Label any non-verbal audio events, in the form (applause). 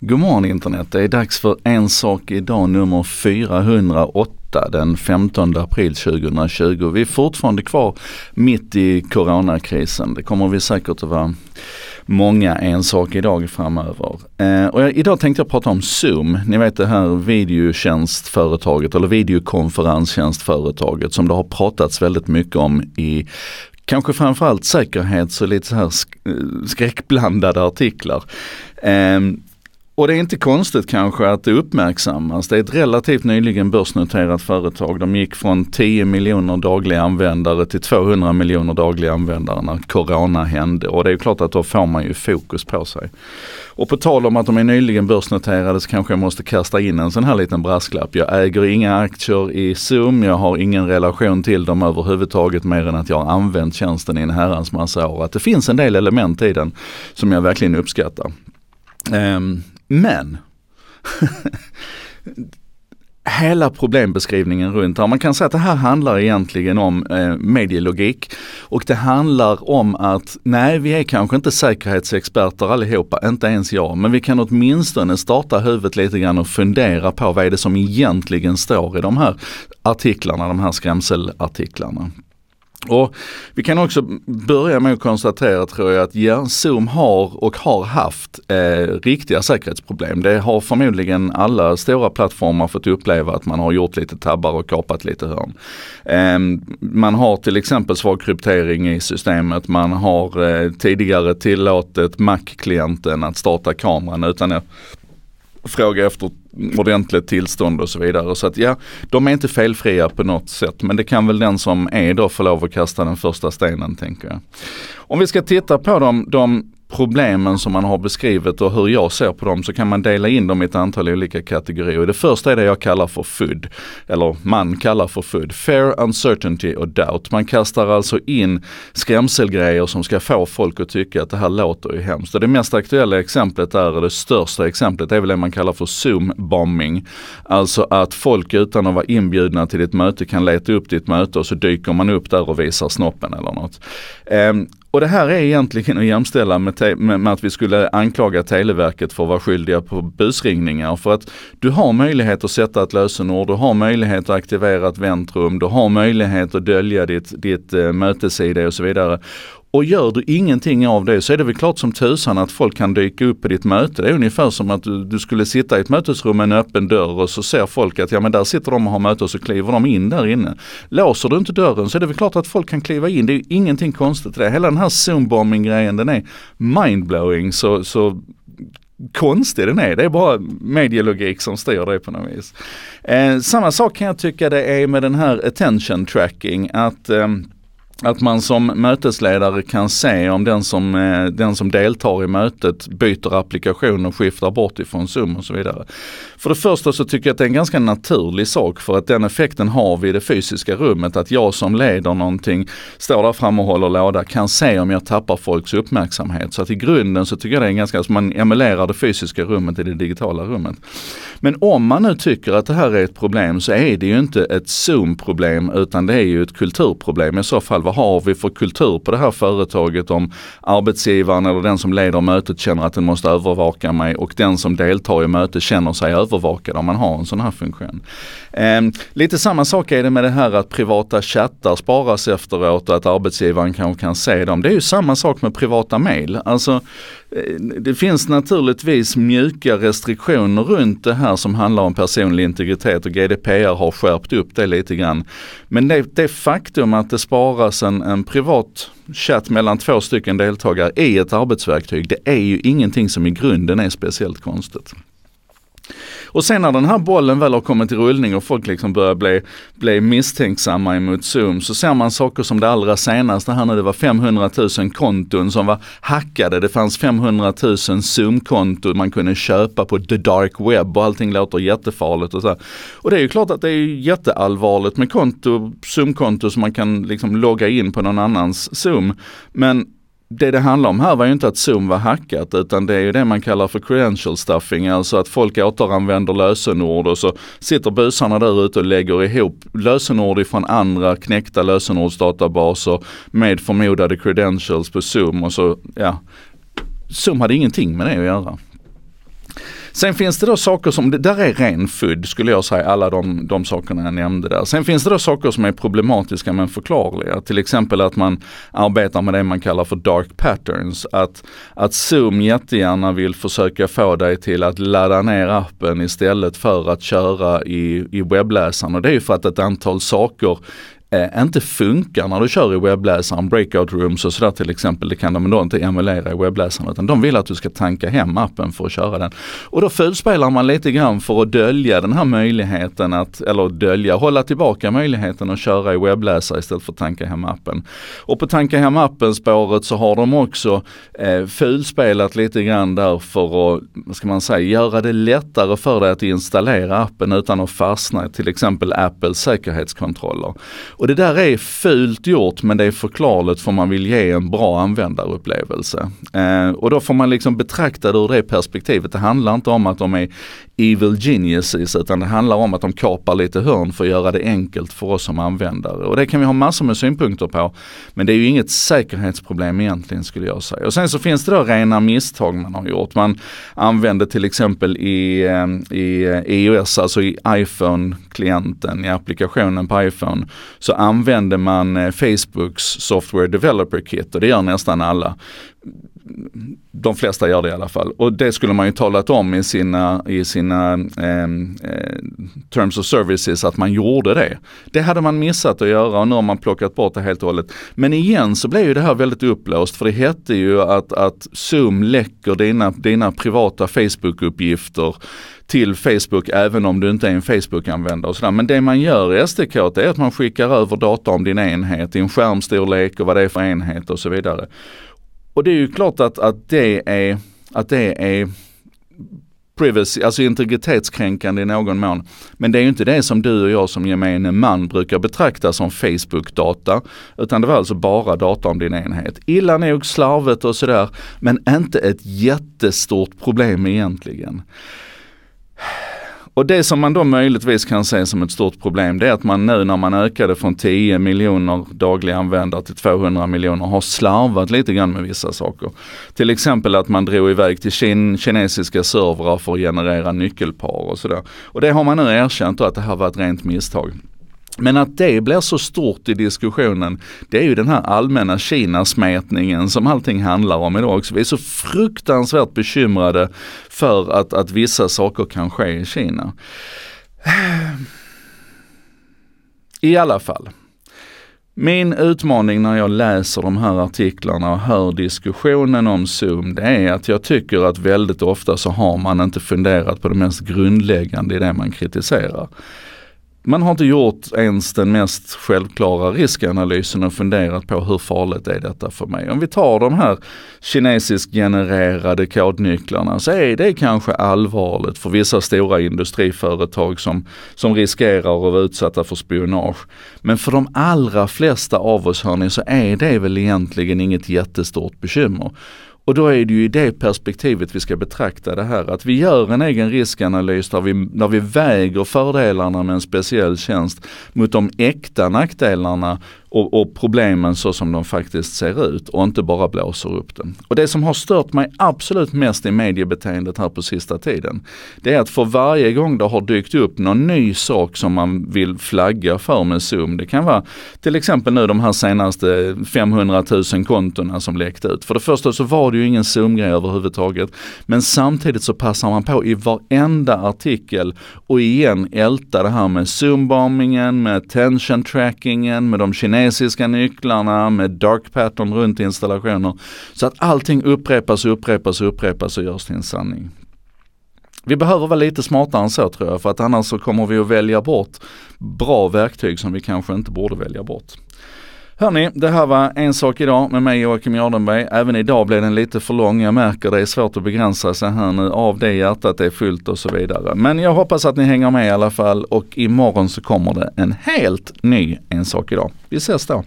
God morgon internet, det är dags för En sak idag nummer 408 den 15 april 2020. Vi är fortfarande kvar mitt i coronakrisen. Det kommer vi säkert att vara många En sak idag framöver. Eh, och jag, idag tänkte jag prata om Zoom. Ni vet det här videotjänstföretaget eller videokonferenstjänstföretaget som det har pratats väldigt mycket om i kanske framförallt säkerhets och lite så här eh, skräckblandade artiklar. Eh, och det är inte konstigt kanske att det uppmärksammas. Det är ett relativt nyligen börsnoterat företag. De gick från 10 miljoner dagliga användare till 200 miljoner dagliga användare när Corona hände. Och det är klart att då får man ju fokus på sig. Och på tal om att de är nyligen börsnoterade så kanske jag måste kasta in en sån här liten brasklapp. Jag äger inga aktier i Zoom, jag har ingen relation till dem överhuvudtaget mer än att jag har använt tjänsten i en herrans massa år. Att det finns en del element i den som jag verkligen uppskattar. Um, men (laughs) hela problembeskrivningen runt här. Man kan säga att det här handlar egentligen om eh, medielogik och det handlar om att nej, vi är kanske inte säkerhetsexperter allihopa, inte ens jag, men vi kan åtminstone starta huvudet lite grann och fundera på vad är det som egentligen står i de här artiklarna, de här skrämselartiklarna. Och vi kan också börja med att konstatera tror jag att ja, Zoom har och har haft eh, riktiga säkerhetsproblem. Det har förmodligen alla stora plattformar fått uppleva att man har gjort lite tabbar och kapat lite hörn. Eh, man har till exempel svag kryptering i systemet. Man har eh, tidigare tillåtit Mac-klienten att starta kameran utan att fråga efter ordentligt tillstånd och så vidare. Så att ja, de är inte felfria på något sätt. Men det kan väl den som är då få lov att kasta den första stenen tänker jag. Om vi ska titta på de, de problemen som man har beskrivit och hur jag ser på dem så kan man dela in dem i ett antal olika kategorier. Det första är det jag kallar för FUD, eller man kallar för FUD, Fair Uncertainty och Doubt. Man kastar alltså in skrämselgrejer som ska få folk att tycka att det här låter ju hemskt. Och det mest aktuella exemplet är, det största exemplet, är väl det man kallar för Zoom-bombing. Alltså att folk utan att vara inbjudna till ditt möte kan leta upp ditt möte och så dyker man upp där och visar snoppen eller något. Um, och det här är egentligen att jämställa med, med, med, att vi skulle anklaga Televerket för att vara skyldiga på busringningar. För att du har möjlighet att sätta ett lösenord, du har möjlighet att aktivera ett väntrum, du har möjlighet att dölja ditt, ditt eh, uh, mötes-id och så vidare. Och gör du ingenting av det så är det väl klart som tusan att folk kan dyka upp i ditt möte. Det är ungefär som att du, du, skulle sitta i ett mötesrum med en öppen dörr och så ser folk att ja men där sitter de och har möte och så kliver de in där inne. Låser du inte dörren så är det väl klart att folk kan kliva in. Det är ingenting konstigt i det. Hela den här zoombombing grejen den är mindblowing så, så konstig den är. Det är bara medielogik som styr det på något vis. Eh, samma sak kan jag tycka det är med den här attention tracking. att eh, att man som mötesledare kan se om den som, eh, den som deltar i mötet byter applikation och skiftar bort ifrån Zoom och så vidare. För det första så tycker jag att det är en ganska naturlig sak för att den effekten har vi i det fysiska rummet. Att jag som leder någonting, står där framme och håller låda, kan se om jag tappar folks uppmärksamhet. Så att i grunden så tycker jag det är en ganska, alltså man emulerar det fysiska rummet i det digitala rummet. Men om man nu tycker att det här är ett problem så är det ju inte ett Zoom-problem utan det är ju ett kulturproblem i så fall vad har vi för kultur på det här företaget om arbetsgivaren eller den som leder mötet känner att den måste övervaka mig och den som deltar i mötet känner sig övervakad om man har en sån här funktion. Eh, lite samma sak är det med det här att privata chattar sparas efteråt och att arbetsgivaren kanske kan se dem. Det är ju samma sak med privata mail. Alltså, eh, det finns naturligtvis mjuka restriktioner runt det här som handlar om personlig integritet och GDPR har skärpt upp det lite grann. Men det, det faktum att det sparas en, en privat chatt mellan två stycken deltagare i ett arbetsverktyg, det är ju ingenting som i grunden är speciellt konstigt. Och sen när den här bollen väl har kommit i rullning och folk liksom börjar bli, bli misstänksamma emot Zoom så ser man saker som det allra senaste här nu, det var 500 000 konton som var hackade. Det fanns 500 000 Zoom-konton man kunde köpa på the dark web och allting låter jättefarligt och så. Och det är ju klart att det är jätteallvarligt med konto, Zoom-konto som man kan liksom logga in på någon annans Zoom. Men det det handlar om här var ju inte att Zoom var hackat utan det är ju det man kallar för credential stuffing, alltså att folk återanvänder lösenord och så sitter busarna där ute och lägger ihop lösenord ifrån andra knäckta lösenordsdatabaser med förmodade credentials på Zoom och så, ja. Zoom hade ingenting med det att göra. Sen finns det då saker som, det där är ren food skulle jag säga, alla de, de sakerna jag nämnde där. Sen finns det då saker som är problematiska men förklarliga. Till exempel att man arbetar med det man kallar för dark patterns. Att, att Zoom jättegärna vill försöka få dig till att ladda ner appen istället för att köra i, i webbläsaren. Och det är ju för att ett antal saker eh, inte funkar när du kör i webbläsaren, breakout rooms och sådär till exempel. Det kan de då inte emulera i webbläsaren utan de vill att du ska tanka hem appen för att köra den. Och då fulspelar man lite grann för att dölja den här möjligheten att, eller dölja, hålla tillbaka möjligheten att köra i webbläsare istället för att tanka hem appen. Och på tanka hem appen spåret så har de också eh, fulspelat lite grann där för att, vad ska man säga, göra det lättare för dig att installera appen utan att fastna i till exempel Apples säkerhetskontroller. Och det där är fult gjort men det är förklarligt för man vill ge en bra användarupplevelse. Eh, och då får man liksom betrakta det ur det perspektivet. Det handlar inte om att de är evil geniuses utan det handlar om att de kapar lite hörn för att göra det enkelt för oss som användare. Och det kan vi ha massor med synpunkter på. Men det är ju inget säkerhetsproblem egentligen skulle jag säga. Och sen så finns det då rena misstag man har gjort. Man använder till exempel i, eh, i eh, iOS, alltså i iPhone-klienten, i applikationen på iPhone, så använder man eh, Facebooks Software Developer Kit och det gör nästan alla de flesta gör det i alla fall. Och det skulle man ju talat om i sina, i sina ehm, eh, terms of services att man gjorde det. Det hade man missat att göra och nu har man plockat bort det helt och hållet. Men igen så blev ju det här väldigt uppblåst. för det hette ju att, att Zoom läcker dina, dina privata Facebook-uppgifter till Facebook även om du inte är en Facebook-användare och sådär. Men det man gör i SDK är att man skickar över data om din enhet, din skärmstorlek och vad det är för enhet och så vidare. Och det är ju klart att, att, det, är, att det är privacy, alltså integritetskränkande i någon mån. Men det är ju inte det som du och jag som gemene man brukar betrakta som Facebook-data. Utan det var alltså bara data om din enhet. Illa nog, slarvet och sådär. Men inte ett jättestort problem egentligen. Och det som man då möjligtvis kan se som ett stort problem det är att man nu när man ökade från 10 miljoner dagliga användare till 200 miljoner har slarvat lite grann med vissa saker. Till exempel att man drog iväg till kin kinesiska servrar för att generera nyckelpar och sådär. Och det har man nu erkänt då att det här var ett rent misstag. Men att det blir så stort i diskussionen, det är ju den här allmänna Kinasmätningen som allting handlar om idag också. Vi är så fruktansvärt bekymrade för att, att vissa saker kan ske i Kina. I alla fall. Min utmaning när jag läser de här artiklarna och hör diskussionen om Zoom, det är att jag tycker att väldigt ofta så har man inte funderat på det mest grundläggande i det man kritiserar. Man har inte gjort ens den mest självklara riskanalysen och funderat på hur farligt är detta för mig. Om vi tar de här kinesiskt genererade kodnycklarna så är det kanske allvarligt för vissa stora industriföretag som, som riskerar att vara utsatta för spionage. Men för de allra flesta av oss hörni så är det väl egentligen inget jättestort bekymmer. Och då är det ju i det perspektivet vi ska betrakta det här. Att vi gör en egen riskanalys där vi, där vi väger fördelarna med en speciell tjänst mot de äkta nackdelarna och, och, problemen så som de faktiskt ser ut och inte bara blåser upp den. Och det som har stört mig absolut mest i mediebeteendet här på sista tiden, det är att för varje gång det har dykt upp någon ny sak som man vill flagga för med Zoom, det kan vara till exempel nu de här senaste 500 000 kontona som läckte ut. För det första så var det ju ingen Zoom-grej överhuvudtaget, men samtidigt så passar man på i varenda artikel och igen älta det här med Zoom-bombingen, med tension trackingen, med de kinesiska kinesiska nycklarna med dark pattern runt installationer. Så att allting upprepas och upprepas och upprepas och görs till en sanning. Vi behöver vara lite smartare än så tror jag för att annars så kommer vi att välja bort bra verktyg som vi kanske inte borde välja bort. Hörni, det här var en sak idag med mig Joakim Jardenberg. Även idag blev den lite för lång. Jag märker det är svårt att begränsa sig här nu. Av det hjärtat är fullt och så vidare. Men jag hoppas att ni hänger med i alla fall och imorgon så kommer det en helt ny En sak idag. Vi ses då.